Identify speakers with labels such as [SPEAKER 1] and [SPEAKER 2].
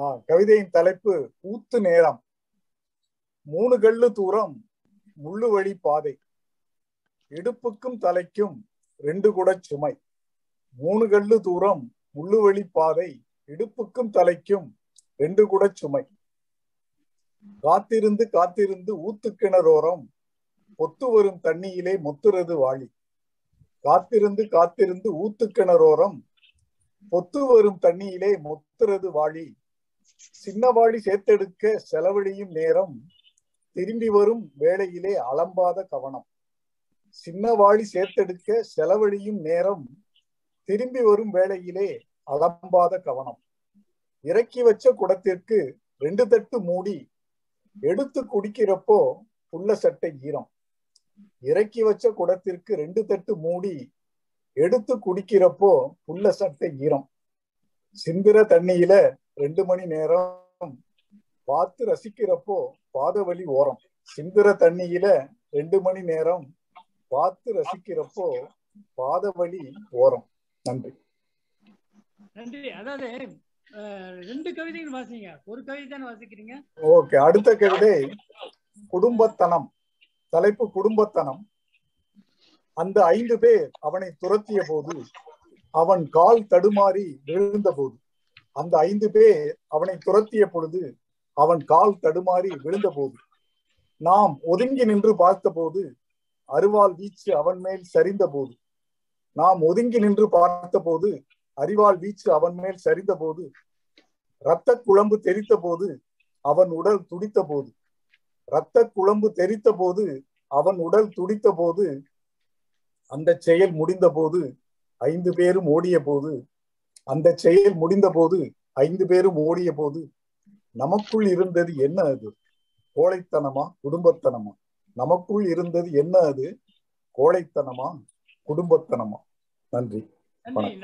[SPEAKER 1] கவிதையின் தலைப்பு ஊத்து நேரம் மூணு கல்லு தூரம் முள்ளு வழி பாதை. இடுப்புக்கும் தலைக்கும் ரெண்டு குட சுமை. மூணு கல்லு தூரம் முள்ளு வழி பாதை. இடுப்புக்கும் தலைக்கும் ரெண்டு குட சுமை. காத்திருந்து காத்திருந்து ஊத்துக்கிணறோரம் பொத்து வரும் தண்ணியிலே மொத்துறது வாளி காத்திருந்து காத்திருந்து ஊத்துக்கிணறோரம் பொத்து வரும் தண்ணியிலே மொத்துறது வாளி சின்ன வாளி சேர்த்தெடுக்க செலவழியும் நேரம் திரும்பி வரும் வேளையிலே அலம்பாத கவனம். சின்ன வாளி சேர்த்தெடுக்க செலவழியும் நேரம் திரும்பி வரும் வேளையிலே அலம்பாத கவனம். இறக்கி வச்ச குடத்திற்கு ரெண்டு தட்டு மூடி எடுத்து குடிக்கிறப்போ புள்ள சட்டை ஈரம். இறக்கி வச்ச குடத்திற்கு ரெண்டு தட்டு மூடி எடுத்து குடிக்கிறப்போ புள்ள சட்டை ஈரம். சிந்திர தண்ணியில ரெண்டு மணி நேரம் பார்த்து ரசிக்கிறப்போ பாதவழி ஓரம். சிந்திர தண்ணியில ரெண்டு மணி நேரம் பார்த்து ரசிக்கிறப்போ பாதவழி ஓரம். நன்றி.
[SPEAKER 2] நன்றி. அதாவது ரெண்டு கவிதைகள் வாசிங்க. ஒரு கவிதை தானே வாசிக்கிறீங்க?
[SPEAKER 1] ஓகே. அடுத்த கவிதை குடும்பத்தனம். தலைப்பு குடும்பத்தனம். அந்த ஐந்து பேர் அவனை துரத்திய போது அவன் கால் தடுமாறி விழுந்த போது. அந்த ஐந்து பேர் அவனை துரத்திய பொழுது அவன் கால் தடுமாறி விழுந்த போது நாம் ஒதுங்கி நின்று பார்த்தபோது அருவாள் வீச்சு அவன் மேல் சரிந்த போது நாம் ஒதுங்கி நின்று பார்த்தபோது அரிவாள் வீச்சு அவன் மேல் சரிந்த போது இரத்த குழம்பு தெரித்த போது அவன் உடல் துடித்த போது இரத்த குழம்பு தெரித்த போது அவன் உடல் துடித்த போது அந்த செயல் முடிந்த போது ஐந்து பேரும் ஓடிய போது அந்த செயல் முடிந்த போது ஐந்து பேரும் ஓடிய போது நமக்குள் இருந்தது என்ன அது? கோழைத்தனமா? குடும்பத்தனமா? நமக்குள் இருந்தது என்ன அது? கோழைத்தனமா? குடும்பத்தனமா?
[SPEAKER 2] நன்றி. நன்றி.